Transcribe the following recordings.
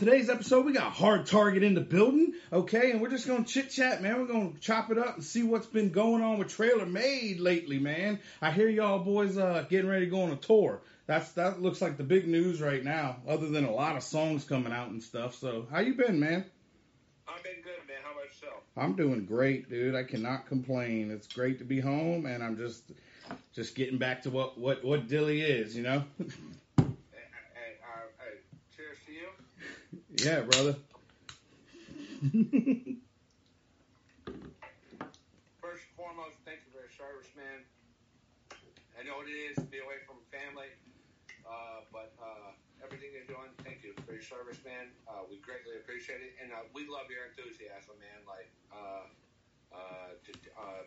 today's episode, we got Hard Target in the building, okay? And we're just gonna chit chat, man. We're gonna chop it up and see what's been going on with TraylorMade lately, man. I hear y'all boys uh, getting ready to go on a tour. That's that looks like the big news right now, other than a lot of songs coming out and stuff. So, how you been, man? I've been good, man. How about yourself? I'm doing great, dude. I cannot complain. It's great to be home, and I'm just just getting back to what what what Dilly is, you know. Hey, uh, hey, cheers to you. Yeah, brother. First and foremost, thank you for your service, man. I know what it is to be away from family, uh, but uh, everything you're doing, thank you for your service, man. Uh, we greatly appreciate it, and uh, we love your enthusiasm, man. Like uh, uh, to, uh,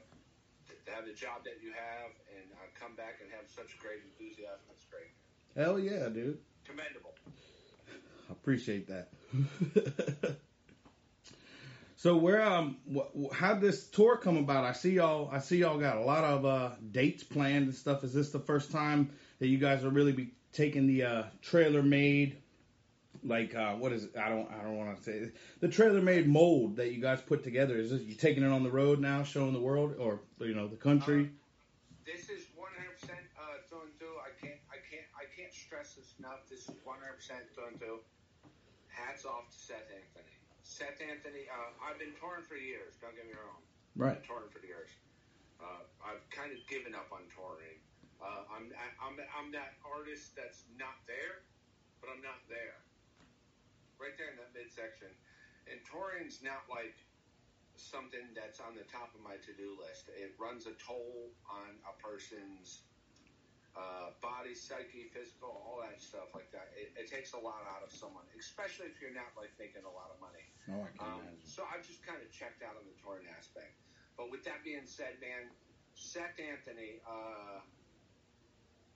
to have the job that you have and uh, come back and have such great enthusiasm, it's great. Hell yeah, dude. Commendable. Appreciate that. so where um wh- how this tour come about? I see y'all I see y'all got a lot of uh dates planned and stuff. Is this the first time that you guys will really be taking the uh TraylorMade like uh what is it? I don't I don't want to say it. the TraylorMade mold that you guys put together. Is this you taking it on the road now, showing the world or you know the country? This is can't, stress this enough. This is 100% through and through. Hats off to Seth Anthony. Seth Anthony. Uh, I've been touring for years. Don't get me wrong. right. Touring for years. Uh, I've kind of given up on touring. Uh, I'm, I'm, I'm that artist that's not there, but I'm not there. Right there in that midsection. And touring's not like something that's on the top of my to-do list. It runs a toll on a person's uh, body, psyche, physical, all that stuff like that. It, it takes a lot out of someone, especially if you're not like making a lot of money. Oh, I can Um, imagine. so I've just kind of checked out on the touring aspect. But with that being said, man, Seth Anthony, uh,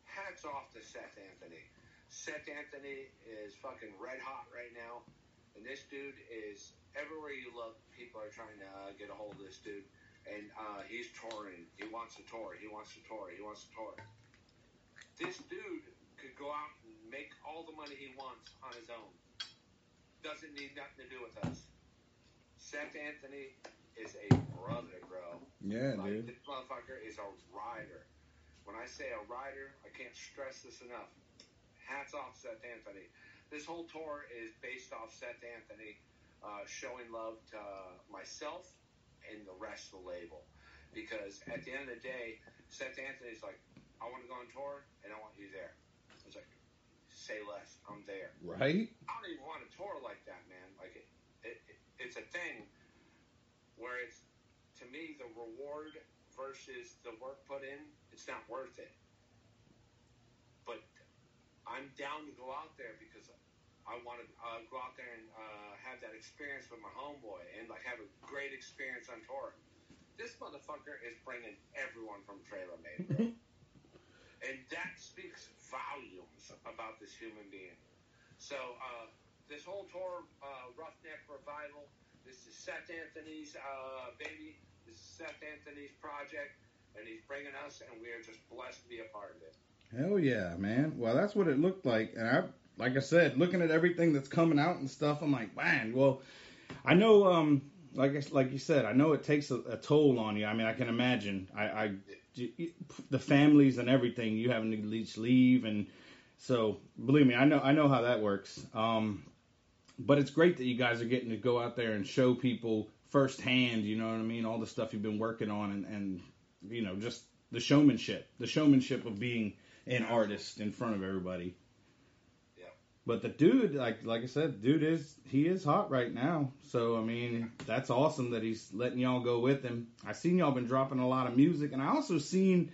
hats off to Seth Anthony. Seth Anthony is fucking red hot right now. And this dude is everywhere you look, people are trying to uh, get a hold of this dude. And uh, he's touring. He wants to tour. He wants to tour. He wants to tour. This dude could go out and make all the money he wants on his own. Doesn't need nothing to do with us. Seth Anthony is a brother, bro. Yeah, Like, dude. this motherfucker is a rider. When I say a rider, I can't stress this enough. Hats off Seth Anthony. This whole tour is based off Seth Anthony uh, showing love to myself and the rest of the label. Because at the end of the day, Seth Anthony's like, I want to go on tour and I want you there. I was like, say less. I'm there. Right? I don't even want a tour like that, man. Like it, it, it, it's a thing where it's to me the reward versus the work put in. It's not worth it. But I'm down to go out there because I want to uh, go out there and uh, have that experience with my homeboy and like have a great experience on tour. This motherfucker is bringing everyone from TraylorMade, bro. and that speaks volumes about this human being. So uh, this whole tour, uh, Roughneck Revival, this is Seth Anthony's uh, baby. This is Seth Anthony's project, and he's bringing us, and we are just blessed to be a part of it. Hell yeah, man. Well, that's what it looked like, and I, like I said, looking at everything that's coming out and stuff, I'm like, man. Well, I know, um, like like you said, I know it takes a, a toll on you. I mean, I can imagine. I, I, the families and everything, you having to leave, leave, and so believe me, I know, I know how that works. Um, but it's great that you guys are getting to go out there and show people firsthand. You know what I mean? All the stuff you've been working on, and, and you know, just the showmanship, the showmanship of being an artist in front of everybody. But the dude, like like I said, dude is he is hot right now. So I mean, that's awesome that he's letting y'all go with him. I seen y'all been dropping a lot of music, and I also seen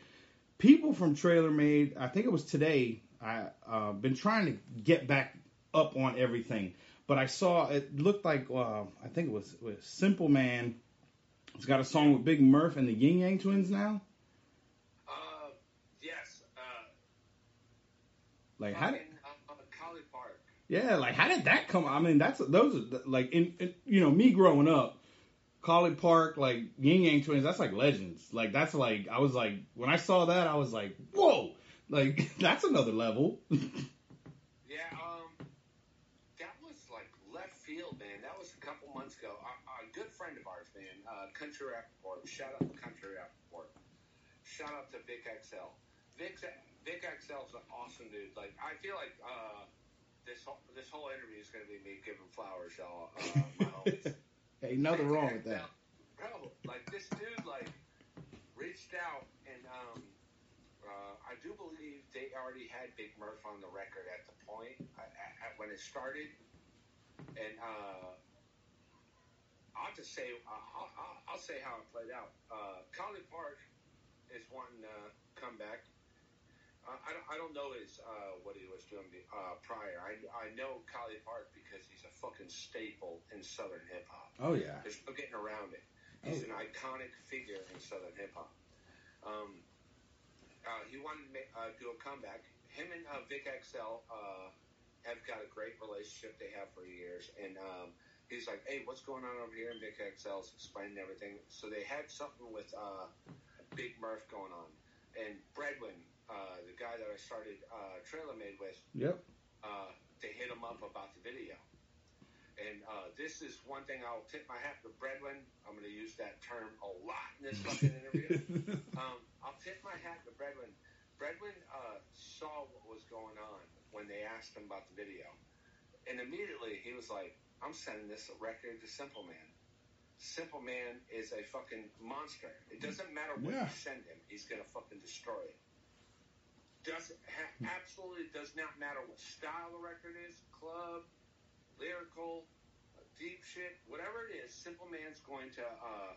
people from TraylorMade. I think it was today. I uh, been trying to get back up on everything, but I saw it looked like uh, I think it was, it was Simple Man. It's got a song with Big Murph and the Yin Yang Twins now. Uh, yes. Uh, Like how? Did. Yeah, like how did that come? I mean, that's those are like in, in you know me growing up, College Park, like Yin Yang Twins. That's like legends. Like that's like I was like when I saw that I was like whoa, like that's another level. Yeah, um, that was like left field, man. That was a couple months ago. A, a good friend of ours, man, uh, Country Rappaport. Shout out to Country Rappaport. Shout out to Vic XL. Vic Vic XL's an awesome dude. Like I feel like uh, this whole this whole interview is going to be me giving flowers to all uh, my homies. Ain't nothing wrong with that. Bro, like this dude, like reached out and um, uh, I do believe they already had Big Murph on the record at the point uh, at, at when it started, and uh, I'll just say uh, I'll, I'll, I'll say how it played out. Uh, Collipark is wanting to come back. Uh, I, don't, I don't know his uh, what he was doing uh, prior. I, I know Collipark because he's a fucking staple in Southern hip hop. Oh yeah, There's no getting around it. He's an iconic figure in Southern hip hop. Um, uh, he wanted to make, uh, do a comeback. Him and uh, Vic XL uh, have got a great relationship they have for years, and um, he's like, "Hey, what's going on over here?" And Vic XL's explaining everything. So they had something with uh, Big Murph going on, and Bredwin, uh, the guy that I started uh, TraylorMade with, yep. uh, they hit him up about the video. And uh, this is one thing I'll tip my hat to Bredwin. I'm going to use that term a lot in this fucking interview. um, I'll tip my hat to Bredwin. Bredwin uh, saw what was going on when they asked him about the video. And immediately he was like, I'm sending this record to Simple Man. Simple Man is a fucking monster. It doesn't matter what Yeah. you send him, he's going to fucking destroy it. Doesn't ha- absolutely does not matter what style the record is, club, lyrical, deep shit, whatever it is. Simple Man's going to uh,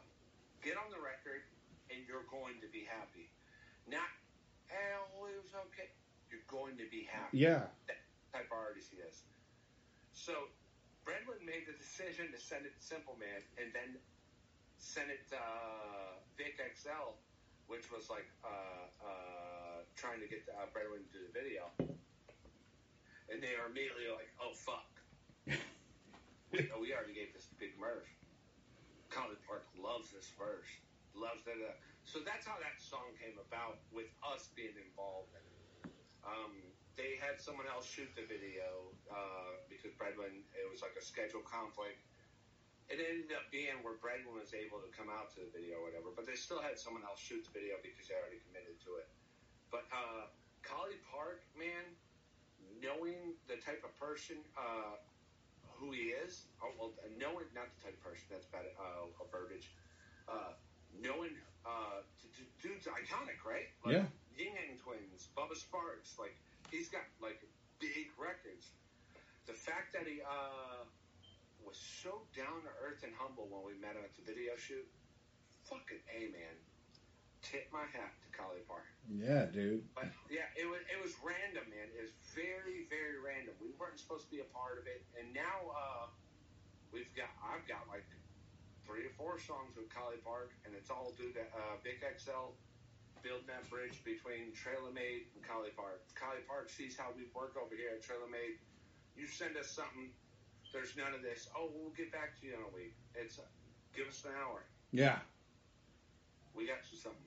get on the record, and you're going to be happy. Not, hell, it was okay. You're going to be happy Yeah. type of artist he is. So Bredwin made the decision to send it to Simple Man and then send it to uh, Vic XL, which was like uh, uh, trying to get uh, Bredwin to do the video. And they are immediately like, oh, fuck. we, we already gave this Big Murph. Collipark loves this verse. Loves it. Uh, so that's how that song came about with us being involved in it. Um, they had someone else shoot the video uh, because Bredwin, it was like a schedule conflict. It ended up being where Bredwin was able to come out to the video or whatever, but they still had someone else shoot the video because they already committed to it. But uh, Collipark, man, knowing the type of person uh, who he is, oh, well, knowing, not the type of person, that's bad uh, a verbiage, uh, knowing, uh, dude's iconic, right? Like, Yeah. Yin Yang Twins, Bubba Sparxxx, like, he's got, like, big records. The fact that he uh, was so down to earth and humble when we met him at the video shoot, fucking A, man. Tip my hat to Collipark. Yeah, dude. But yeah, it was it was random, man. It was very very random. We weren't supposed to be a part of it, and now uh, we've got I've got like three or four songs with Collipark, and it's all due to uh, Vic XL building that bridge between TraylorMade and Collipark. Collie Park sees how we work over here at TraylorMade. You send us something. There's none of this. Oh, we'll get back to you in a week. It's uh, give us an hour. Yeah. We got you something.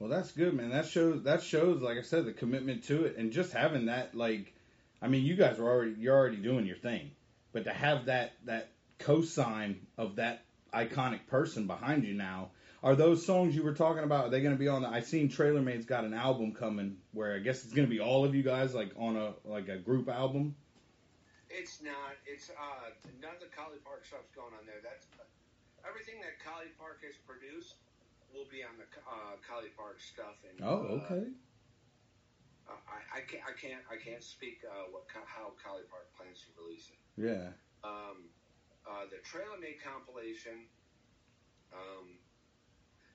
Well, that's good, man. That shows that shows, like I said, the commitment to it, and just having that, like, I mean, you guys are already you're already doing your thing, but to have that that cosign of that iconic person behind you now. Are those songs you were talking about? Are they going to be on the? I seen TraylorMade's got an album coming where I guess it's going to be all of you guys like on a like a group album. It's not. It's uh, none of the Collipark stuff's going on there. That's everything that Collipark has produced will be on the uh, Collipark stuff. And Oh, uh, okay. uh, I, I can't. I can't. I can't speak uh, what how Collipark plans to release it. Yeah. Um, uh, the TraylorMade compilation. Um,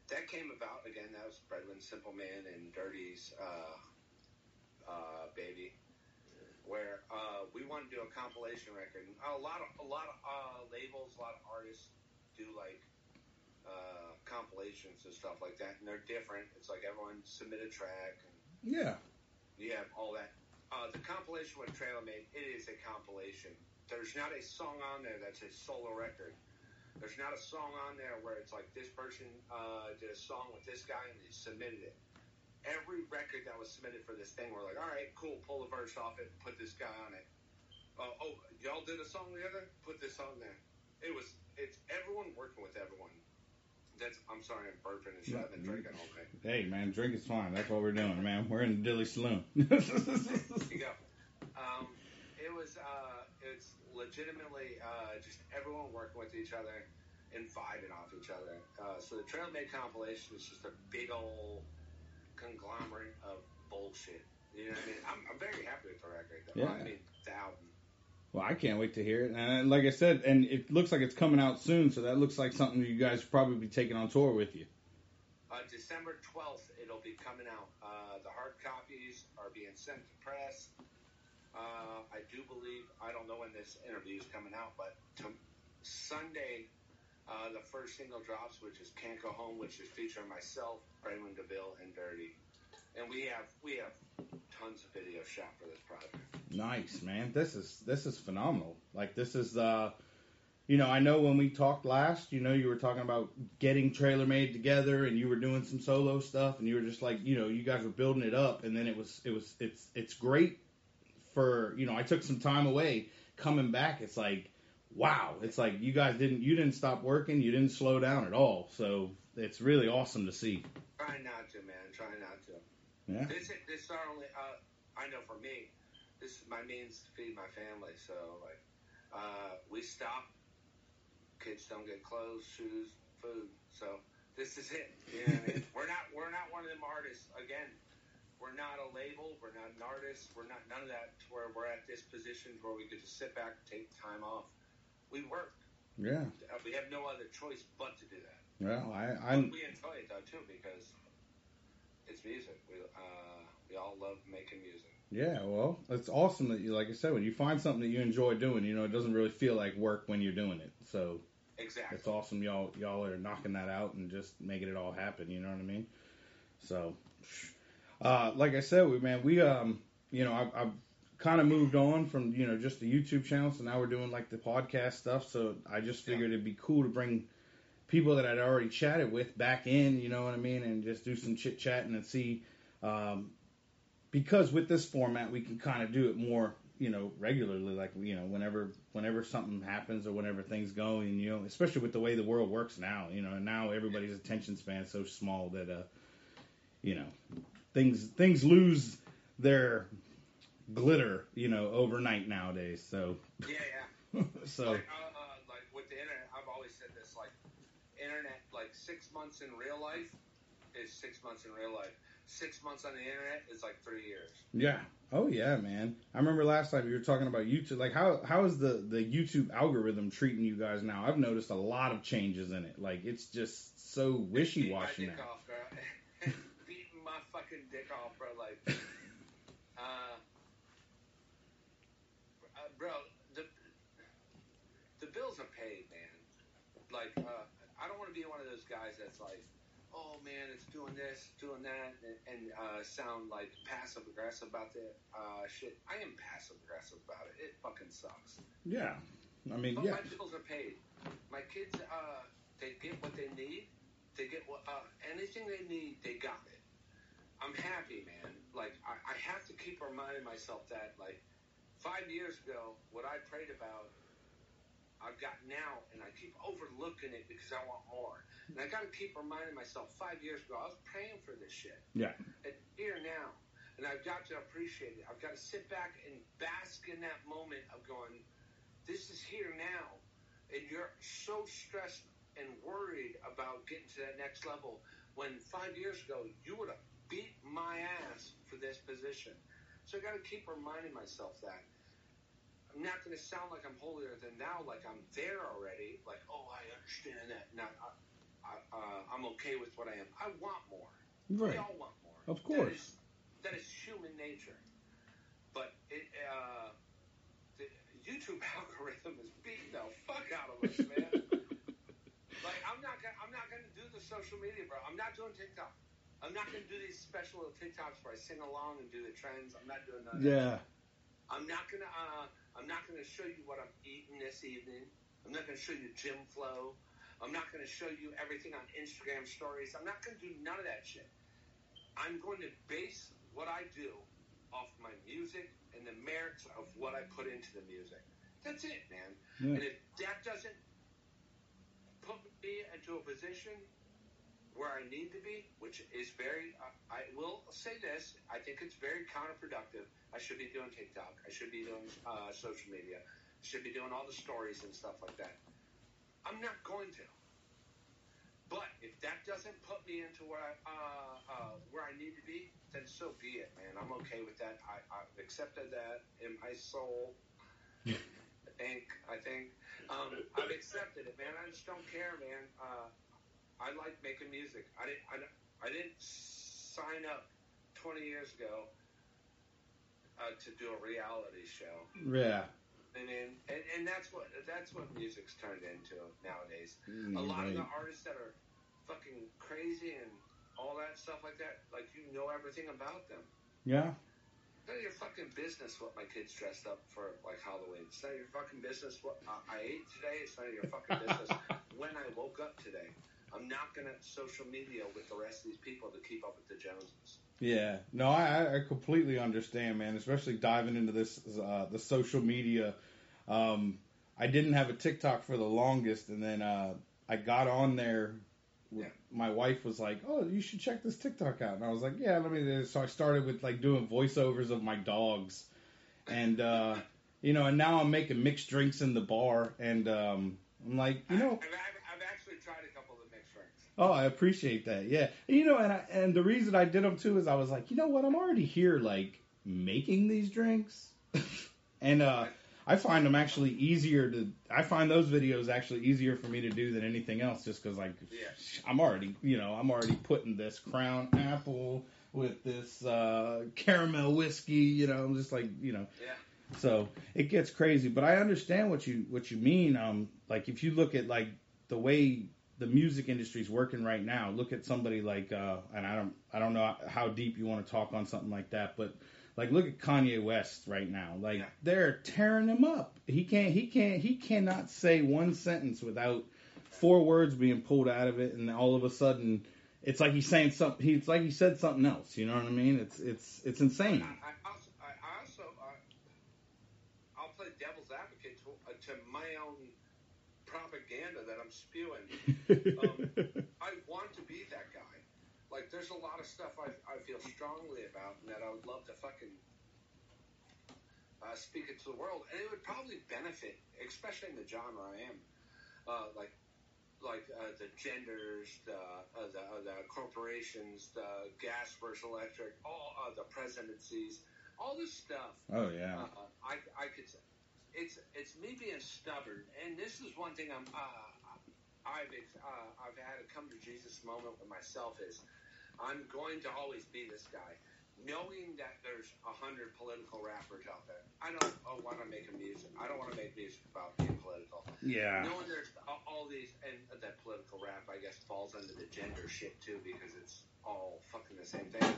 that came about again. That was Bredwin, Simple Man, and Dirty's uh, uh, baby. Where uh, we want to do a compilation record. And a lot of a lot of uh, labels, a lot of artists do like uh, compilations and stuff like that, and they're different. It's like everyone submit a track, and Yeah. you have all that. Uh, the compilation with TraylorMade, it is a compilation. There's not a song on there that's a solo record. There's not a song on there where it's like this person uh, did a song with this guy and they submitted it. Every record that was submitted for this thing, we're like, all right, cool, pull the verse off it, put this guy on it. Uh, oh, y'all did a song together? Put this on there. it was it's everyone working with everyone. That's I'm sorry, I'm burping and shit. I've been drinking all day. Hey man, drink is fine. That's what we're doing, man. We're in the Dilly Saloon. There you go. Um, it was uh, it's legitimately uh, just everyone working with each other and vibing off each other. Uh, so the TraylorMade compilation is just a big old conglomerate of bullshit. You know what I mean? I'm, I'm very happy with the record. Though. Yeah. I mean, the album. well, I can't wait to hear it. And like I said, and it looks like it's coming out soon, so that looks like something you guys will probably be taking on tour with you. Uh, December 12th, it'll be coming out. Uh, the hard copies are being sent to press. Uh, I do believe, I don't know when this interview is coming out, but to Sunday, uh, the first single drops, which is Can't Go Home, which is featuring myself, Raymond DeVille, and Dirty. And we have we have tons of video shot for this project. Nice, man. This is this is phenomenal. Like this is uh you know, I know when we talked last, you know, you were talking about getting TraylorMade together and you were doing some solo stuff and you were just like, you know, you guys were building it up and then it was it was it's it's great for, you know, I took some time away coming back. It's like wow, it's like you guys didn't you didn't stop working, you didn't slow down at all. So it's really awesome to see. Trying not to, man. Trying not to. Yeah. This this is our only. Uh, I know for me, this is my means to feed my family. So like, uh, we stop. Kids don't get clothes, shoes, food. So this is it. You know what I mean? we're not we're not one of them artists. Again, we're not a label. We're not an artist. We're not none of that. To where we're at this position where we could just sit back, take time off. We work. Yeah. We have no other choice but to do that. Well, I I'm we enjoy it though too because it's music. We uh, we all love making music. Yeah, well, it's awesome that you, like I said, when you find something that you enjoy doing, you know, it doesn't really feel like work when you're doing it. So Exactly. it's awesome y'all y'all are knocking that out and just making it all happen. You know what I mean? So, uh, like I said, we man, we um, you know, I've, I've kind of moved on from you know just the YouTube channel, so now we're doing like the podcast stuff. So I just figured it'd be cool to bring people that I'd already chatted with back in. You know what I mean? And just do some chit chatting and see. Um, because with this format, we can kind of do it more, you know, regularly. Like you know, whenever whenever something happens or whenever things go, and you know, especially with the way the world works now, you know, and now everybody's attention span is so small that uh, you know, things things lose their glitter, you know, overnight nowadays. So Yeah, yeah. so Like, uh, like with the internet, I've always said this: like, internet, like six months in real life is six months in real life. Six months on the internet is like three years. yeah. Oh yeah, man. I remember last time you were talking about YouTube. Like how how is the the YouTube algorithm treating you guys now? I've noticed a lot of changes in it. Like it's just so wishy washy dick now. off, bro. Beating my fucking dick off, bro. Like, uh, uh, bro, the the bills are paid, man. Like, uh, I don't want to be one of those guys that's like, oh man, it's doing this, doing that, and, and uh, sound like passive aggressive about the uh, shit. I am passive aggressive about it. It fucking sucks. Yeah. I mean, But yeah. my bills are paid. My kids, uh, they get what they need. They get what uh, anything they need. They got it. I'm happy, man. Like I, I have to keep reminding myself that, like five years ago, what I prayed about, I've got now, and I keep overlooking it because I want more. And I got to keep reminding myself. Five years ago, I was praying for this shit. Yeah. And here now, and I've got to appreciate it. I've got to sit back and bask in that moment of going, "This is here now," and you're so stressed and worried about getting to that next level. When five years ago, you would have beat my ass for this position. So I got to keep reminding myself that. I'm not going to sound like I'm holier than thou, like I'm there already. Like, oh, I understand that. Now, I, I, uh, I'm okay with what I am. I want more. We Right. all want more. Of course. That is, that is human nature. But it, uh, the YouTube algorithm is beating the fuck out of us, man. like I'm not gonna, I'm not gonna do the social media, bro. I'm not doing TikTok. I'm not gonna do these special little TikToks where I sing along and do the trends. I'm not doing none that. Yeah. I'm not gonna uh, I'm not gonna show you what I'm eating this evening. I'm not gonna show you gym flow. I'm not gonna show you everything on Instagram stories. I'm not gonna do none of that shit. I'm going to base what I do off my music and the merits of what I put into the music. That's it, man. Yeah. And if that doesn't put me into a position where I need to be, which is very. Uh, I will say this: I think it's very counterproductive. I should be doing TikTok. I should be doing uh, social media. I should be doing all the stories and stuff like that. I'm not going to. But if that doesn't put me into where I, uh, uh, where I need to be, then so be it, man. I'm okay with that. I, I've accepted that in my soul. I think. I think. Um, I've accepted it, man. I just don't care, man. Uh, I like making music. I didn't. I, I didn't sign up 20 years ago uh, to do a reality show. Yeah. And, then, and and that's what that's what music's turned into nowadays. Mm, a lot right. of the artists that are fucking crazy and all that stuff like that, like you know everything about them. Yeah. It's none of your fucking business what my kids dressed up for like Halloween. It's none of your fucking business what uh, I ate today. It's none of your fucking business when I woke up today. I'm not gonna social media with the rest of these people to keep up with the Joneses. Yeah, no, I, I completely understand, man. Especially diving into this, uh, the social media. Um, I didn't have a TikTok for the longest, and then uh, I got on there. With, Yeah. My wife was like, "Oh, you should check this TikTok out," and I was like, "Yeah, let me." do this." So I started with like doing voiceovers of my dogs, and uh, you know, and now I'm making mixed drinks in the bar, and um, I'm like, you know, I've, I've, I've actually tried a couple of the mixed drinks. Oh, I appreciate that. Yeah, you know, and I, and the reason I did them too is I was like, you know what, I'm already here, like making these drinks, and uh, I find them actually easier to. I find those videos actually easier for me to do than anything else, just because like Yeah. I'm already, you know, I'm already putting this Crown Apple with this uh, caramel whiskey, you know, I'm just like, you know, Yeah. so it gets crazy, but I understand what you what you mean. Um, like if you look at like the way the music industry is working right now, look at somebody like uh, and I don't I don't know how deep you want to talk on something like that, but like look at Kanye West right now. Like Yeah. they're tearing him up. He can't he can't he cannot say one sentence without four words being pulled out of it, and all of a sudden. It's like he's saying something. He's like he said something else. You know what I mean? It's it's it's insane. I, I also, I also uh, I'll play devil's advocate to, uh, to my own propaganda that I'm spewing. Um, I want to be that guy. Like, there's a lot of stuff I, I feel strongly about and that I would love to fucking uh, speak it to the world, and it would probably benefit, especially in the genre I am, uh, like like uh, the genders, the uh, the, uh, the corporations, the gas versus electric, all uh, the presidencies, all this stuff. oh yeah. Uh, I, I could say it's it's me being stubborn, and this is one thing I'm uh, I've uh, I've had a come to Jesus moment with myself is I'm going to always be this guy, knowing that there's a hundred political rappers out there. I don't uh, want to make a music. I don't want to make music about being political. Yeah. Knowing there's all, all these and that political rap, I guess, falls under the gender shit too because it's all fucking the same thing.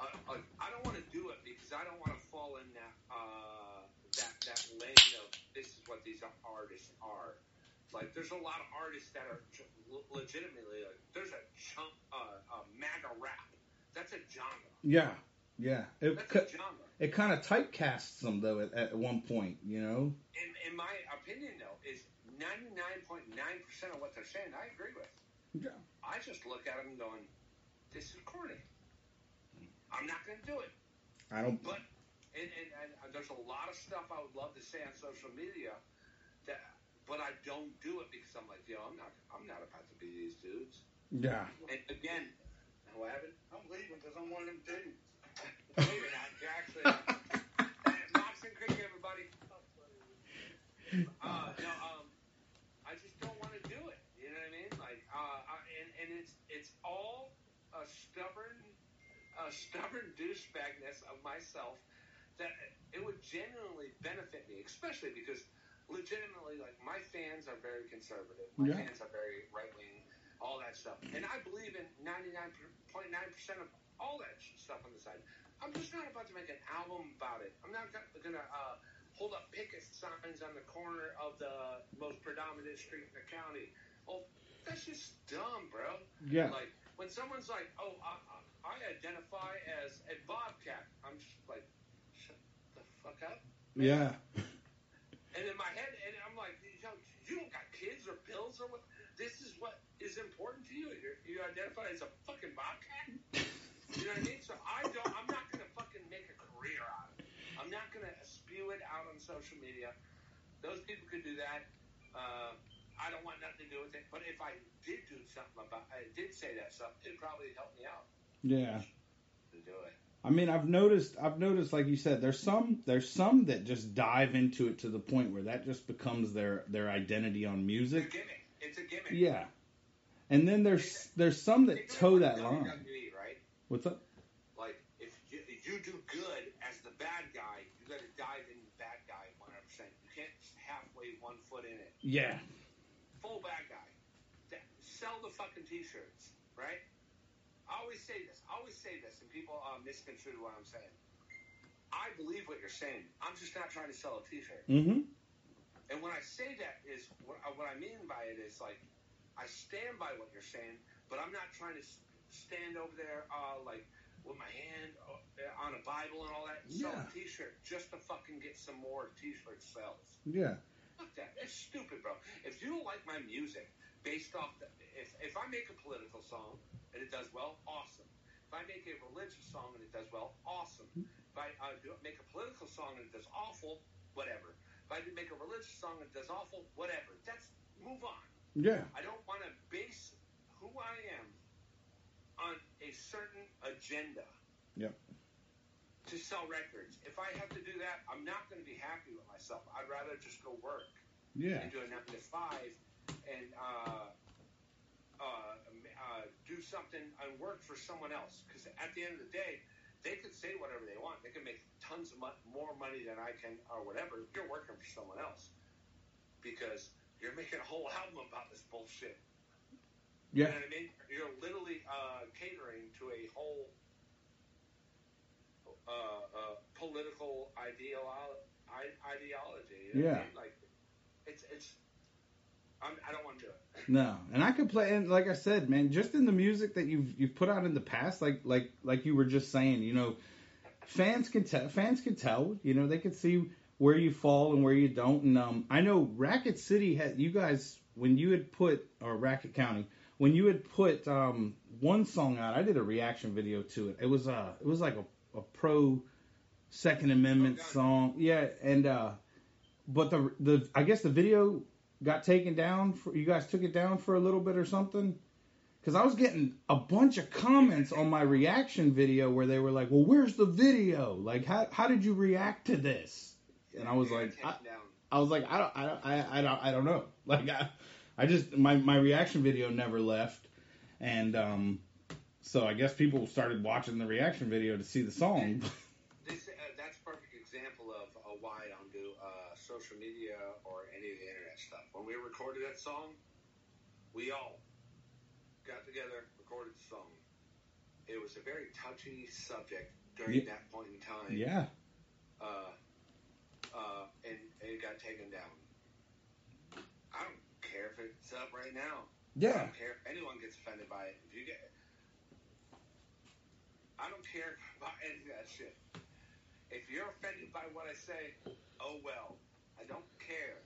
Uh, uh, I don't want to do it because I don't want to fall in that uh, that lane of this is what these artists are. Like, there's a lot of artists that are legitimately like, there's a chunk, uh, uh, MAGA rap. That's a genre. Yeah, yeah. It That's a genre. it kind of typecasts them though at, at one point, you know. In, in my opinion, though, is 99.9% of what they're saying, I agree with. Yeah. I just look at them going, this is corny. I'm not going to do it. I don't. But and, and, and there's a lot of stuff I would love to say on social media that, but I don't do it because I'm like, yo, I'm not, I'm not about to be these dudes. Yeah. And again, what happened? I'm leaving because I'm one of them dudes. no, you're not. You're actually. Moxon Creek, everybody. Uh, no, um, I just don't want to do it. You know what I mean? Like, uh, I, and and it's it's all a stubborn, a stubborn douchebagness of myself that it would genuinely benefit me, especially because legitimately, like my fans are very conservative. My Yeah. fans are very right wing, all that stuff, and I believe in ninety nine point nine percent of all that stuff on the side. I'm just not about to make an album about it. I'm not gonna uh, hold up picket signs on the corner of the most predominant street in the county. Oh, that's just dumb, bro. Yeah. Like when someone's like, "Oh, I, I, identify as a bobcat," I'm just like, "Shut the fuck up." Yeah. And in my head, and I'm like, "Yo, you don't got kids or bills or what?" this is what is important to you. You're, you identify as a fucking bobcat. You know what I mean? So I don't. I'm not gonna fucking make a career out of it. I'm not gonna spew it out on social media. Those people could do that. Uh, I don't want nothing to do with it. But if I did do something about, I did say that stuff, it'd probably help me out Yeah. to do it. I mean, I've noticed. I've noticed, like you said, there's some. There's some that just dive into it to the point where that just becomes their their identity on It's a music. gimmick. It's a gimmick. Yeah. And then there's there's some that toe that line. Right? What's up? Like if you, if you do good as the bad guy, you got to dive in the bad guy 100. percent You can't halfway one foot in it. Yeah. Full bad guy. Sell the fucking t-shirts, right? I always say this. I always say this, and people uh, misconstrue what I'm saying. I believe what you're saying. I'm just not trying to sell a t-shirt. Mm-hmm. And when I say that is what, I- what I mean by it is like I stand by what you're saying, but I'm not trying to stand over there uh, like with my hand uh, on a Bible and all that and sell a Yeah. T-shirt just to fucking get some more T-shirt sales. Yeah. Fuck that. It's stupid, bro. If you don't like my music based off the if if I make a political song and it does well, awesome. If I make a religious song and it does well, awesome. If I uh, do, make a political song and it does awful, whatever. If I make a religious song and it does awful, whatever. That's move on. Yeah. I don't want to base who I am on a certain agenda. Yep. To sell records. If I have to do that, I'm not going to be happy with myself. I'd rather just go work Yeah. and do a nine to five and uh, uh, uh, do something and work for someone else. Because at the end of the day, they could say whatever they want. They can make tons of mo- more money than I can or whatever. You're working for someone else because you're making a whole album about this bullshit. You Yeah. know what I mean? You're literally uh, catering to a whole uh, uh, political ideolo- ideology. You know what I Yeah. mean? Like, it's it's. I'm, I don't want to do it. No, and I could play, and like I said, man, just in the music that you've you've put out in the past, like like like you were just saying, you know, fans can tell, fans can tell, you know, they can see where you fall and where you don't. And um, I know Racket City had you guys when you had put or Racket County when you had put um one song out, I did a reaction video to it. It was uh it was like a, a pro Second Amendment Oh, song, yeah, and uh, but the the I guess the video got taken down. For, you guys took it down for a little bit or something. Because I was getting a bunch of comments on my reaction video where they were like, "Well, where's the video? Like, how how did you react to this?" And I was like, I. I was like, I don't, I don't, I, I don't, I don't know. Like, I, I just my my reaction video never left, and um, so I guess people started watching the reaction video to see the song. This uh, that's a perfect example of uh, why I don't do uh, social media or any of the internet stuff. When we recorded that song, we all got together, recorded the song. It was a very touchy subject during Yeah. that point in time. yeah, uh, uh, and, and it got taken down. I don't care if it's up right now. Yeah. I don't care if anyone gets offended by it. If you get, I don't care about any of that shit. If you're offended by what I say, oh well. I don't care.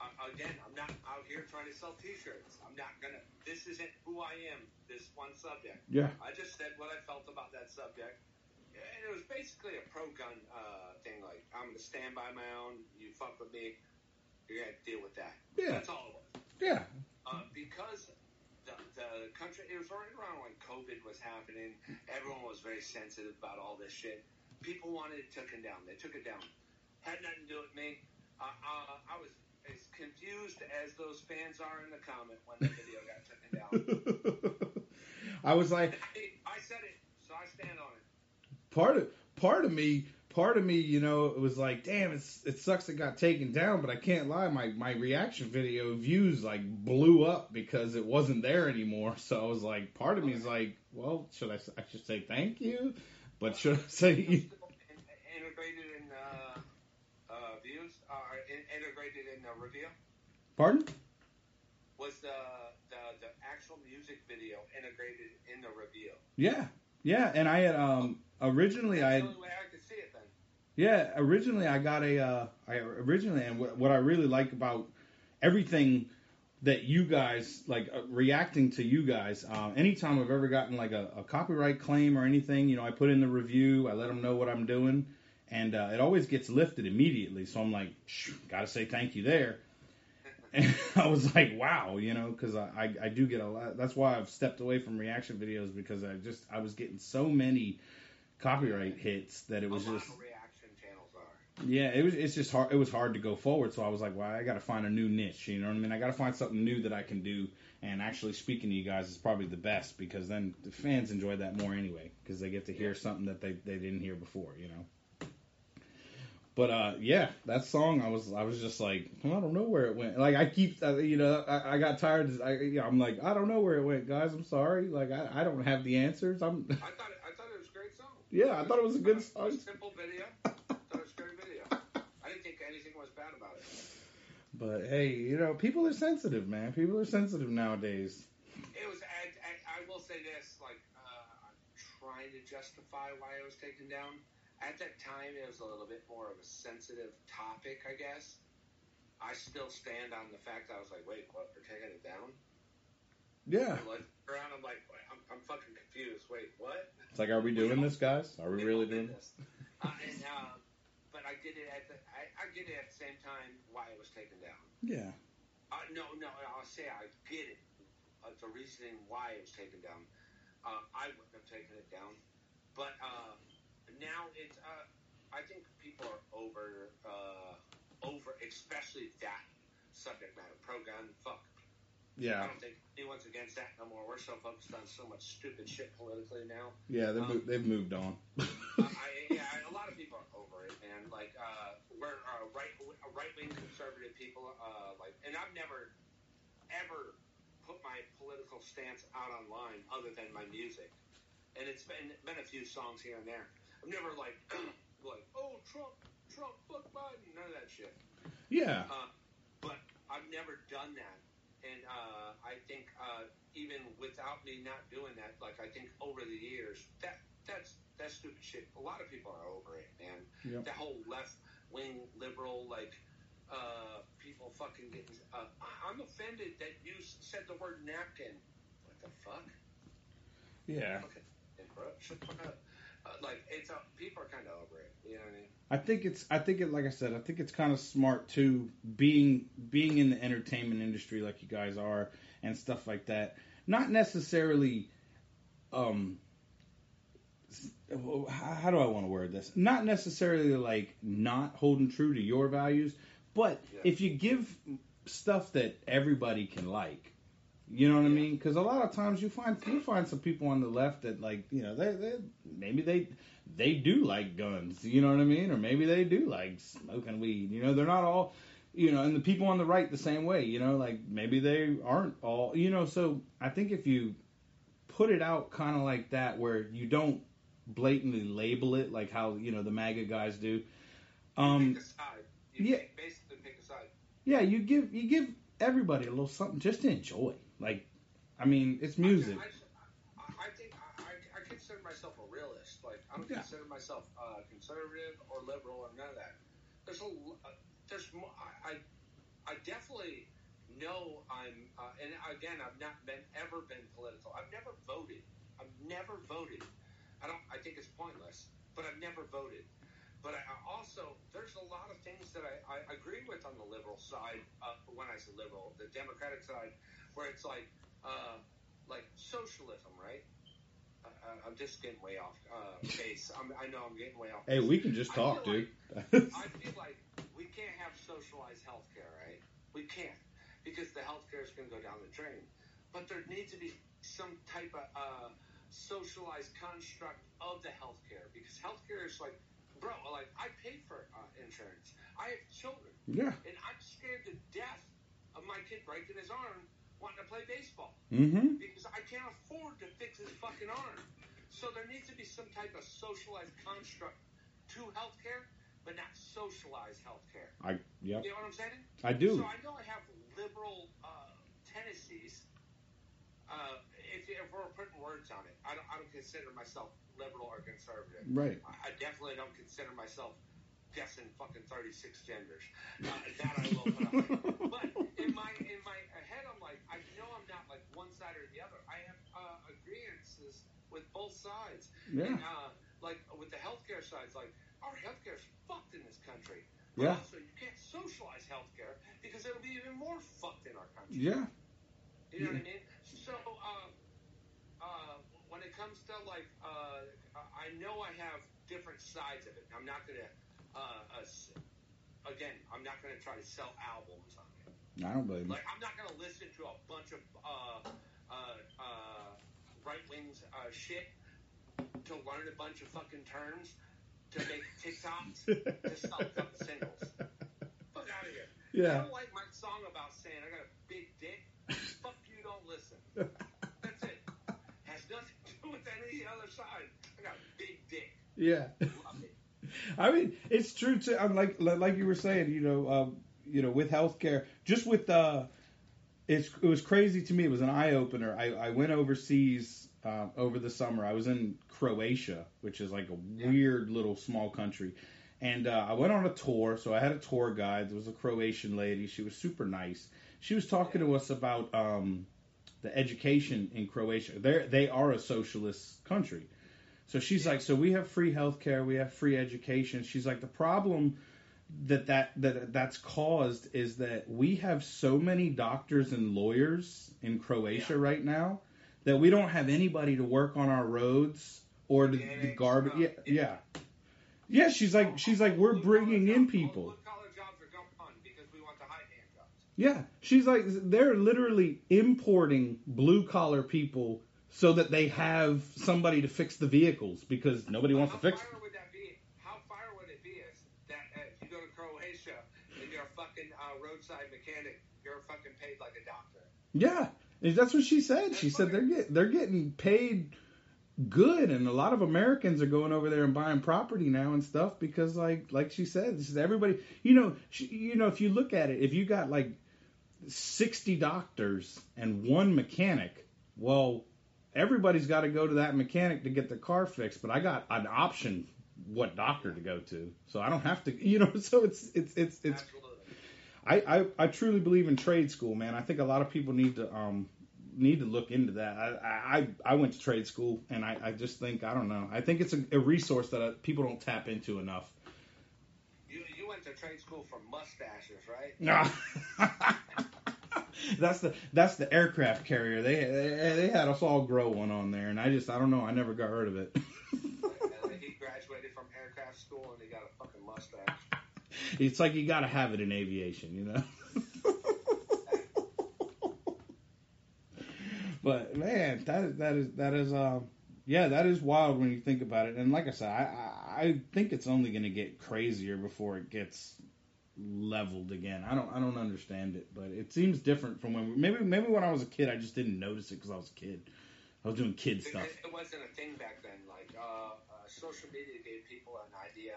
Again, I'm not out here trying to sell T-shirts. I'm not gonna. This isn't who I am. This one subject. yeah, I just said what I felt about that subject. And it was basically a pro gun uh, thing. Like, I'm to stand by my own. You fuck with me, you're to deal with that. Yeah. That's all it was. yeah, Uh, because the, the country, it was right around when COVID was happening. Everyone was very sensitive about all this shit. People wanted it taken down. They took it down. Had nothing to do with me. Uh, uh, I was as confused as those fans are in the comment when the video got taken down. I was like, Hey, I said it, so I stand on it. part of part of me part of me you know it was like damn it's it sucks it got taken down but i can't lie my my reaction video views like blew up because it wasn't there anymore so i was like part of me is like well should i i should say thank you but should i say Still in- integrated in uh, uh, views, uh, in, the review. pardon Was the, the the actual music video integrated in the review? yeah yeah and i had um originally i had the only way I could see it then. Yeah, originally I got a. Uh, I originally and what, what I really like about everything that you guys like uh, reacting to you guys. Uh, anytime I've ever gotten like a, a copyright claim or anything, you know, I put in the review, I let them know what I'm doing, and uh, it always gets lifted immediately. So I'm like, gotta say thank you there. And I was like, wow, you know, because I, I I do get a lot. That's why I've stepped away from reaction videos because I just I was getting so many copyright hits that it was just of reaction channels are. yeah, it was. It's just hard. It was hard to go forward. So I was like, well, I got to find a new niche. You know what I mean? I got to find something new that I can do. And actually speaking to you guys is probably the best because then the fans enjoy that more anyway because they get to hear something that they they didn't hear before. You know. But uh, yeah, that song I was I was just like I don't know where it went. Like I keep you know I, I got tired. I, you know, I'm like I don't know where it went, guys. I'm sorry. Like I, I don't have the answers. I'm I thought it, I thought it was a great song. yeah. I thought it was a good song. Simple video. I thought it was a great video. I didn't think anything was bad about it. But hey, you know, people are sensitive, man. People are sensitive nowadays. It was. I, I, I will say this. Like, uh, I'm trying to justify why it was taken down. At that time, it was a little bit more of a sensitive topic, I guess. I still stand on the fact that I was like, wait, what? They're taking it down? Yeah. I looked around. I'm like, I'm, I'm fucking confused. Wait, what? It's like, are we doing this, guys? Are we really doing did this? Uh, and, uh, but I get it at the. I, I get it at the same time why it was taken down. Yeah. Uh, no, no, I'll say I get it. Uh, the reasoning why it was taken down. Uh, I wouldn't have taken it down. But uh, now it's. Uh, I think people are over, uh, over, especially that subject matter, pro gun, fuck. Yeah. I don't think anyone's against that no more. We're so focused on so much stupid shit politically now. Yeah, they've, Um, moved, they've moved on. uh, I, yeah, a lot of people are over it, man. Like, uh, we're uh, right, right wing conservative people. Uh, like, and I've never, ever put my political stance out online other than my music. And it's been been a few songs here and there. I've never like, like, oh Trump, Trump, fuck Biden, none of that shit. yeah. Uh, but I've never done that, and uh, I think uh, even without me not doing that, like I think over the years, that that's that's stupid shit. A lot of people are over it, man. Yep. That whole left wing liberal like uh, people fucking getting. Uh, I'm offended that you said the word napkin. What the fuck? Yeah. Okay, shut the fuck up. Like it's uh, people are kind of over it. You know what I mean? I think it's I think it like I said, I think it's kind of smart too being being in the entertainment industry like you guys are and stuff like that. Not necessarily um how how do I want to word this? Not necessarily like not holding true to your values, but Yeah. if you give stuff that everybody can like, you know what I mean? Because a lot of times you find you find some people on the left that like you know they they maybe they they do like guns, you know what I mean? Or maybe they do like smoking weed. You know, they're not all, you know, and the people on the right the same way, you know, like maybe they aren't all, you know, so I think if you put it out kind of like that where you don't blatantly label it like how, you know, the MAGA guys do. Um pick a side. You yeah. basically pick a side. yeah, you give you give everybody a little something just to enjoy. Like I mean, it's music. I, I, I think I, I, I consider myself a realist. Like I don't Yeah. consider myself uh, conservative or liberal or none of that. There's a uh, there's I, I definitely know I'm uh, and again I've not been ever been political. I've never voted. I've never voted. I don't. I think it's pointless. But I've never voted. But I I also there's a lot of things that I, I agree with on the liberal side. Uh, when I say liberal, the Democratic side, where it's like uh, like socialism, right? Uh, I'm just getting way off uh, base. I'm, I know I'm getting way off. Hey, base. we can just talk, dude. I feel like we can't have socialized healthcare, right? We can't because the healthcare is going to go down the drain. But there needs to be some type of uh, socialized construct of the healthcare because healthcare is like, bro, like I pay for uh, insurance. I have children, yeah. and I'm scared to death of my kid breaking his arm wanting to play baseball Mhm. because I can't afford to fix his fucking arm. So there needs to be some type of socialized construct to healthcare, but not socialized healthcare. I yep. You know what I'm saying? I do. So I know I have liberal uh, tendencies. Uh, if, if we're putting words on it, I don't, I don't consider myself liberal or conservative. Right. I, I definitely don't consider myself guessing fucking 36 genders. Uh, that I will put up. But in my in my like I know I'm not like one side or the other. I have uh, agreements with both sides. Yeah. And, uh, like with the healthcare sides, like our healthcare is fucked in this country. But yeah. Also, you can't socialize healthcare because it'll be even more fucked in our country. Yeah. You know yeah. what I mean? So, uh, uh, when it comes to like, uh, I know I have different sides of it. I'm not gonna, uh, uh again, I'm not gonna try to sell albums on it. I don't believe. Like, I'm not gonna listen to a bunch of uh, uh, uh, right wings uh, shit to learn a bunch of fucking terms to make TikToks to sell fucking singles. Fuck out of here. You Yeah. don't like my song about saying I got a big dick? Fuck you, don't listen. That's it. Has nothing to do with any other side. I got a big dick. Yeah. I mean, it's true too. I'm like like you were saying, you know, um, you know, with healthcare, just with uh, it's it was crazy to me. It was an eye opener. I I went overseas uh, over the summer. I was in Croatia, which is like a weird little small country, and uh, I went on a tour. So I had a tour guide. There was a Croatian lady. She was super nice. She was talking to us about um, the education in Croatia. They they are a socialist country. So she's like, so we have free healthcare, we have free education. She's like, the problem that that that that's caused is that we have so many doctors and lawyers in Croatia Yeah. right now that we don't have anybody to work on our roads or the, uh, Yeah, the garbage. Yeah, yeah, yeah. She's like, she's like, we're bringing in people. Blue collar jobs are gone because we want the high hand jobs. Yeah, she's like they're literally importing blue collar people so that they have somebody to fix the vehicles because nobody wants to fix. fire would that be? How fire would it be if that uh, if you go to Croatia and you're a fucking uh, roadside mechanic, you're fucking paid like a doctor? Yeah, that's what she said. She said they're get they're getting paid good, and a lot of Americans are going over there and buying property now and stuff because, like, like she said, this is everybody. You know, she, you know, if you look at it, if you got like sixty doctors and one mechanic, well, everybody's got to go to that mechanic to get their car fixed. But I got an option what doctor to go to, so I don't have to. You know, so it's it's it's it's Absolutely. I, I, I truly believe in trade school, man. I think a lot of people need to um need to look into that. I I, I went to trade school, and I, I just think I don't know. I think it's a, a resource that uh, people don't tap into enough. You you went to trade school for mustaches, right? No. that's the that's the aircraft carrier. They, they they had us all grow one on there, and I just I don't know. I never got rid of it. and he graduated from aircraft school and he got a fucking mustache. it's like you got to have it in aviation, you know. but man, that is that is that is um yeah, that is wild when you think about it. And like I said, I I, I think it's only going to get crazier before it gets leveled again. I don't I don't understand it, but it seems different from when maybe maybe when I was a kid I just didn't notice it because I was a kid. I was doing kid stuff. it, it wasn't a thing back then. Like uh, uh, social media gave people an idea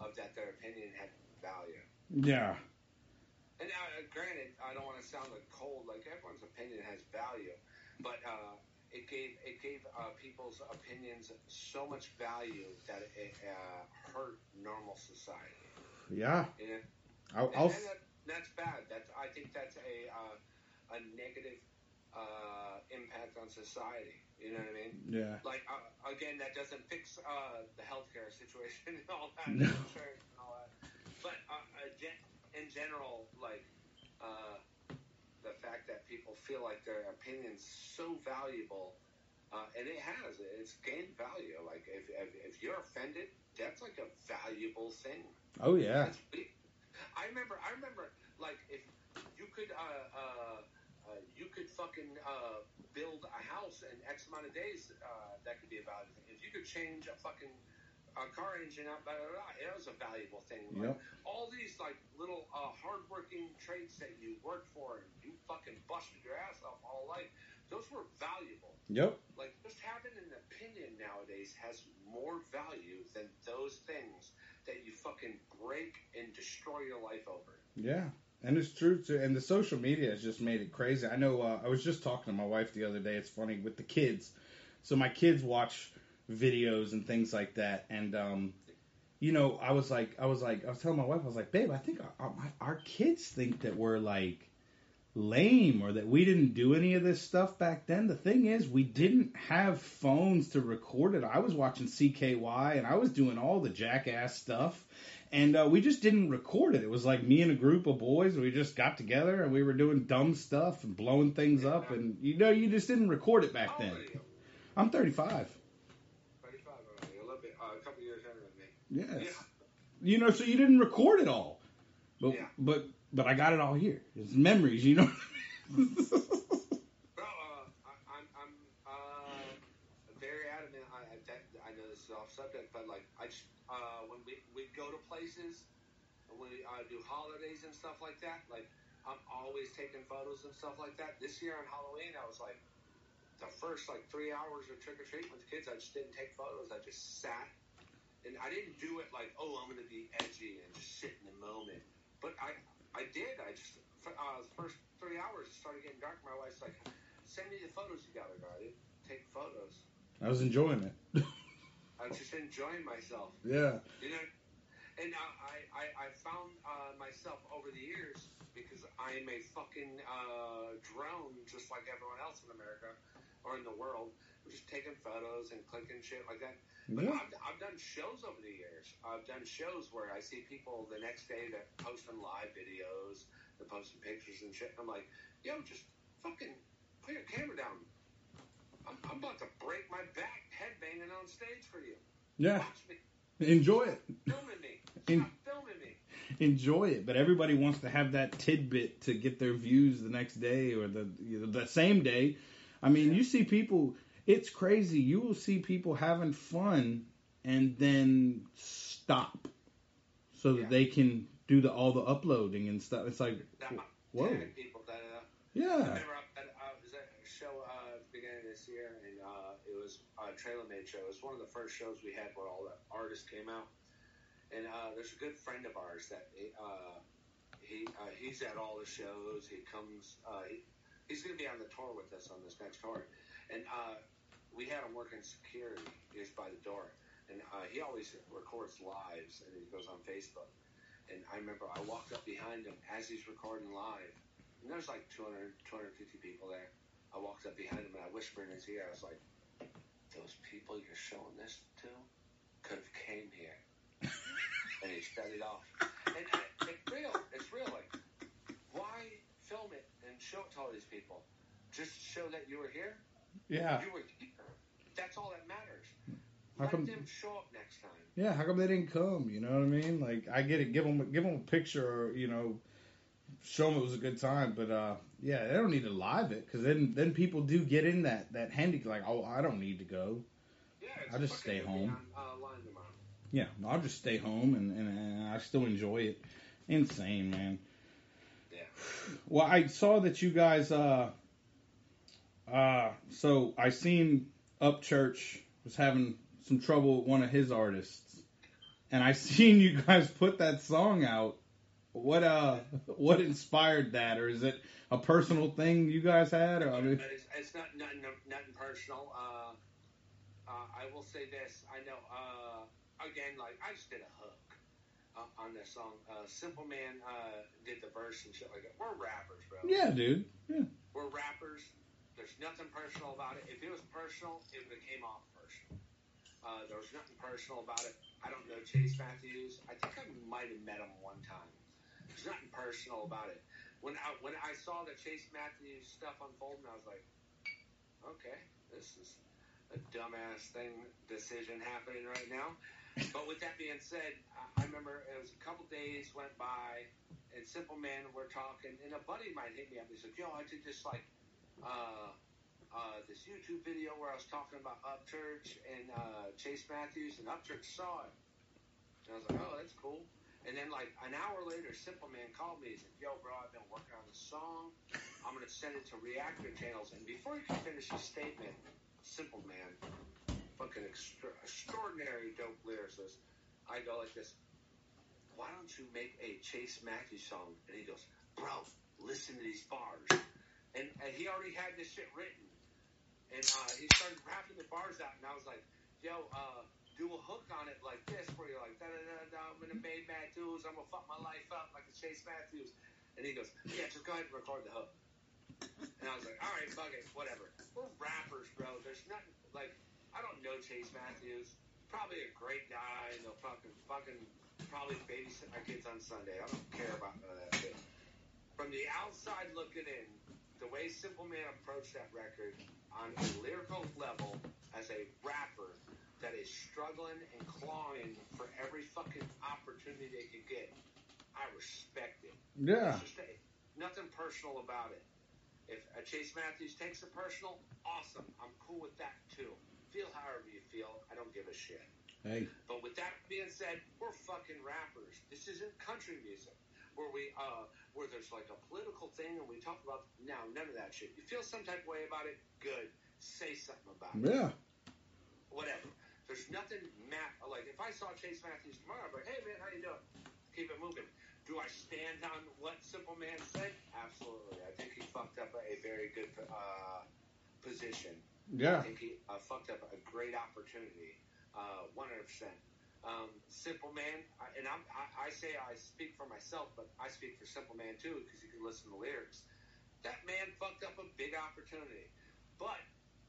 of that their opinion had value. Yeah. And uh, granted, I don't want to sound like cold. Like everyone's opinion has value, but uh, it gave it gave uh, people's opinions so much value that it uh, hurt normal society. Yeah. Know? I'll, And, I'll and that, that's bad. That's I think that's a uh, a negative uh, impact on society. You know what I mean? yeah. Like uh, again, that doesn't fix uh, the healthcare situation and all that, No. insurance and all that. But uh, uh, in general, like uh, the fact that people feel like their opinion's so valuable, uh, and it has, it's gained value. Like if, if if you're offended, that's like a valuable thing. Oh yeah. I remember. I remember. Like if you could, uh, uh, uh, you could fucking uh, build a house in X amount of days. Uh, that could be a valuable thing. If you could change a fucking a car engine out, blah, blah, blah, it was a valuable thing. Like, Yep. All these like little uh, hardworking traits that you worked for and you fucking busted your ass off all life. Those were valuable. Yep. Like just having an opinion nowadays has more value than those things that you fucking break and destroy your life over. Yeah, and it's true too. And the social media has just made it crazy. I know. Uh, I was just talking to my wife the other day. It's funny with the kids. So my kids watch videos and things like that, and um, you know, I was like, I was like, I was telling my wife, I was like, babe, I think our, our, our kids think that we're like lame or that we didn't do any of this stuff back then. The thing is, we didn't have phones to record it. I was watching CKY and I was doing all the jackass stuff. And uh, we just didn't record it. It was like me and a group of boys. We just got together and we were doing dumb stuff and blowing things up. And you know, you just didn't record it back then. old are you? I'm 35. 35 already. A little bit, uh, a couple years younger than me. Yes. Yeah. You know, so you didn't record it all. But Yeah. but but I got it all here. It's memories, you know. Bro, uh, I, I'm, I'm uh, very adamant. I, I, I know this is off subject, but like, I just, uh, when we, we go to places, when we uh, do holidays and stuff like that, like, I'm always taking photos and stuff like that. This year on Halloween, I was like, the first like three hours of trick or treating with the kids, I just didn't take photos. I just sat, and I didn't do it like, oh, I'm gonna be edgy and just sit in the moment. But I, I did. I just uh, the first three hours it started getting dark. My wife's like, "Send me the photos you got, I take photos. I was enjoying it. I was just enjoying myself, yeah. you know. And I, I, I found uh, myself over the years because I am a fucking uh, drone, just like everyone else in America or in the world. We're just taking photos and clicking shit like that. But Yeah. I've, I've done shows over the years. I've done shows where I see people the next day that posting live videos, they're posting pictures and shit. I'm like, yo, just fucking put your camera down. I'm, I'm about to break my back headbanging on stage for you. Yeah. Enjoy it. filming me. Stop filming me. Enjoy it. But everybody wants to have that tidbit to get their views the next day or the you know, the same day. I mean, Yeah. you see people. It's crazy. You will see people having fun and then stop so that Yeah. they can do the all the uploading and stuff. It's like, whoa, people that uh, yeah, remember I, I was at a show uh, at the beginning of this year, and uh, it was a TraylorMade show. It was one of the first shows we had where all the artists came out. And uh, there's a good friend of ours that uh, he uh, he's at all the shows. He comes. Uh, he, he's going to be on the tour with us on this next tour, and uh, we had him working security just by the door. And uh, he always records lives, and he goes on Facebook. And I remember I walked up behind him as he's recording live, and there's like 200, 250 people there. I walked up behind him and I whispered in his ear, I was like, "Those people you're showing this to could have came here." and he shut it off. And uh, it's real. It's real. Like, why film it and show it to all these people? Just show that you were here. yeah, You were here. That's all that matters. How Let come- them show up next time. yeah. How come they didn't come? You know what I mean? Like, I get it. Give them, give them a picture, or you know, show them it was a good time. But uh, yeah, they don't need to live it because then then people do get in that that handy like, oh, I don't need to go. Yeah, I'll just stay home. On, uh. Yeah, I'll just stay home and, and, and I still enjoy it. Insane, man. Yeah. Well, I saw that you guys. Uh, uh, so I seen Upchurch was having some trouble with one of his artists, and I seen you guys put that song out. What uh, what inspired that, or is it a personal thing you guys had? Or I mean, it's, it's not nothing, nothing personal. Uh, uh, I will say this. I know. Uh, again, like I just did a hook uh, on this song. Uh, Simple Man uh, did the verse and shit like that. We're rappers, bro. yeah, dude. Yeah, We're rappers. There's nothing personal about it. If it was personal, it would have came off personal. Uh, there was nothing personal about it. I don't know Chase Matthews. I think I might have met him one time. There's nothing personal about it. When I when I saw the Chase Matthews stuff unfolding, I was like, okay, this is a dumbass thing decision happening right now. But with that being said, I, remember it was a couple days went by, and Simple Man we're talking, and a buddy of mine hit me up. He's like, "Yo, I did this like, uh, uh, this YouTube video where I was talking about Upchurch and uh, Chase Matthews, and Upchurch saw it." And I was like, "Oh, that's cool." And then like an hour later, Simple Man called me. He's like, "Yo, bro, I've been working on this song. I'm gonna send it to Reactor channels." And before he could finish his statement, Simple Man, fucking extra- extraordinary dope lyricist, I go like this. Why don't you make a Chase Matthews song? And he goes, Bro, listen to these bars. And, and he already had this shit written. And uh, he started rapping the bars out, and I was like, Yo, uh, do a hook on it like this, where you're like, da da da da, I'm gonna make Matthews, I'm gonna fuck my life up like a Chase Matthews. And he goes, yeah, just go ahead and record the hook. And I was like, all right, fuck it, whatever. We're rappers, bro. There's nothing like I don't know Chase Matthews. Probably a great guy, and they'll fucking fucking probably babysit my kids on Sunday. I don't care about none of that shit. From the outside looking in, the way Simple Man approached that record on a lyrical level as a rapper that is struggling and clawing for every fucking opportunity they could get, I respect it. Yeah. Just nothing personal about it. If Chase Matthews takes it personal, awesome. I'm cool with that too. Feel however you feel. I don't give a shit. Hey. But with that being said, we're fucking rappers. This isn't country music where we uh where there's like a political thing and we talk about now none of that shit. You feel some type of way about it, good. Say something about it. Yeah. Whatever. There's nothing Matt like if I saw Chase Matthews tomorrow, I'd be like, hey man, how you doing? Keep it moving. Do I stand on what Simple Man said? Absolutely. I think he fucked up a very good uh, position. Yeah. I think he uh, fucked up a great opportunity. Uh, 100%. Um, Simple Man, I- and I'm, I, I say I speak for myself, but I speak for Simple Man too because you can listen to the lyrics. That man fucked up a big opportunity. But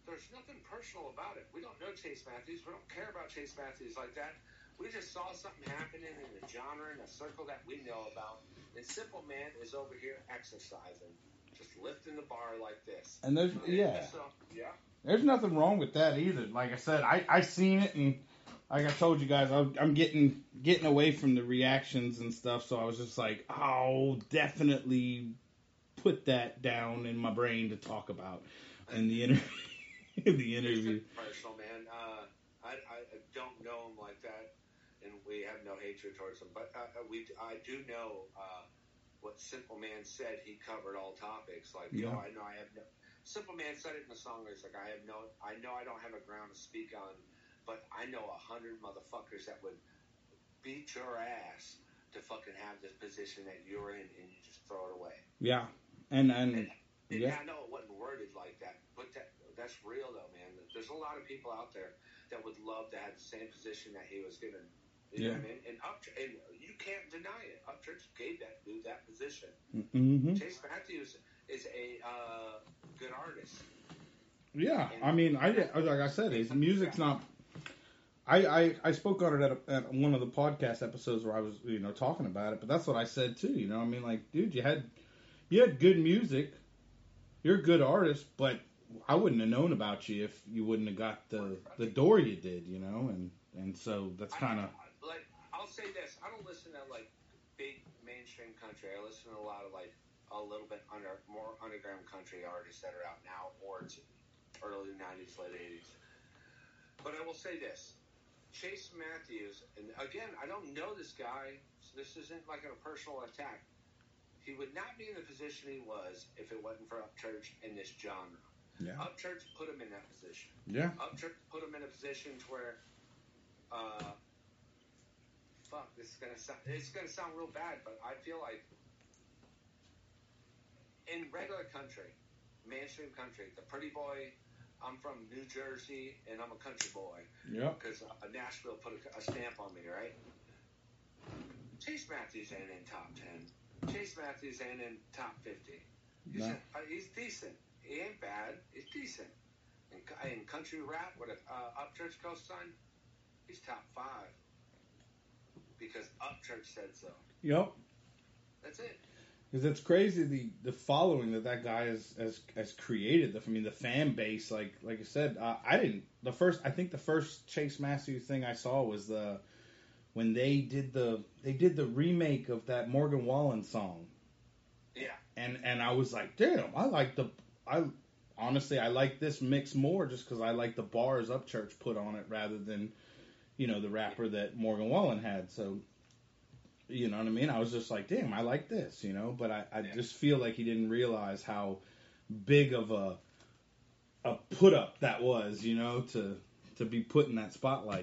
there's nothing personal about it. We don't know Chase Matthews. We don't care about Chase Matthews like that. We just saw something happening in a genre, in a circle that we know about. And Simple Man is over here exercising, just lifting the bar like this. And there's yeah. So, yeah. There's nothing wrong with that either. Like I said, I I seen it and like I told you guys, I'm, I'm getting getting away from the reactions and stuff. So I was just like, oh, definitely put that down in my brain to talk about in the interview. in the interview. Personal, man. Uh, I, I don't know him like that, and we have no hatred towards him. But uh, we, I do know uh, what Simple Man said. He covered all topics. Like, yo, Yeah. I know I have no. Simple Man said it in the song. He's like, I have no. I know I don't have a ground to speak on, but I know a hundred motherfuckers that would beat your ass to fucking have this position that you're in, and you just throw it away. Yeah, and and And, and yeah, I know it wasn't worded like that, but that that's real though, man. There's a lot of people out there that would love to have the same position that he was given. You know Yeah. what I mean? And up and you can't deny it. Upchurch gave that dude that position. hmm Chase Matthews is a uh, good artist. yeah. I mean, I like I said, his music's not. I, I, I spoke on it at, a, at one of the podcast episodes where I was you know talking about it, but that's what I said too. You know, I mean, like, dude, you had you had good music, you're a good artist, but I wouldn't have known about you if you wouldn't have got the the door you did. You know, and and so that's kind of like I'll say this. I don't listen to like big mainstream country. I listen to a lot of like a little bit under more underground country artists that are out now or it's early '90s, late '80s. But I will say this: Chase Matthews, and again, I don't know this guy, so this isn't like a personal attack. He would not be in the position he was if it wasn't for Upchurch in this genre. Yeah Upchurch put him in that position. yeah Upchurch put him in a position to where, uh, fuck, this is gonna sound, it's gonna sound real bad, but I feel like in regular country, mainstream country, the pretty boy, I'm from New Jersey and I'm a country boy yeah because uh, Nashville put a, a stamp on me, right? Chase Matthews ain't in top ten. Chase Matthews ain't in top fifty. He's, No. in- uh, he's decent. He ain't bad. He's decent. Co- in country rap with a uh, Upchurch co-sign, he's top five because Upchurch said so. yep. That's it. Because it's crazy the the following that that guy has has, has created. I mean, the fan base. Like like I said, uh, I didn't. The first, I think the first Chase Matthews thing I saw was the when they did the they did the remake of that Morgan Wallen song, Yeah. and and I was like, damn, I like the I honestly I like this mix more just because I like the bars Upchurch put on it rather than you know the rapper that Morgan Wallen had. So you know what I mean? I was just like, damn, I like this, you know. But I, I Yeah. just feel like he didn't realize how big of a a put up that was, you know, to to be put in that spotlight.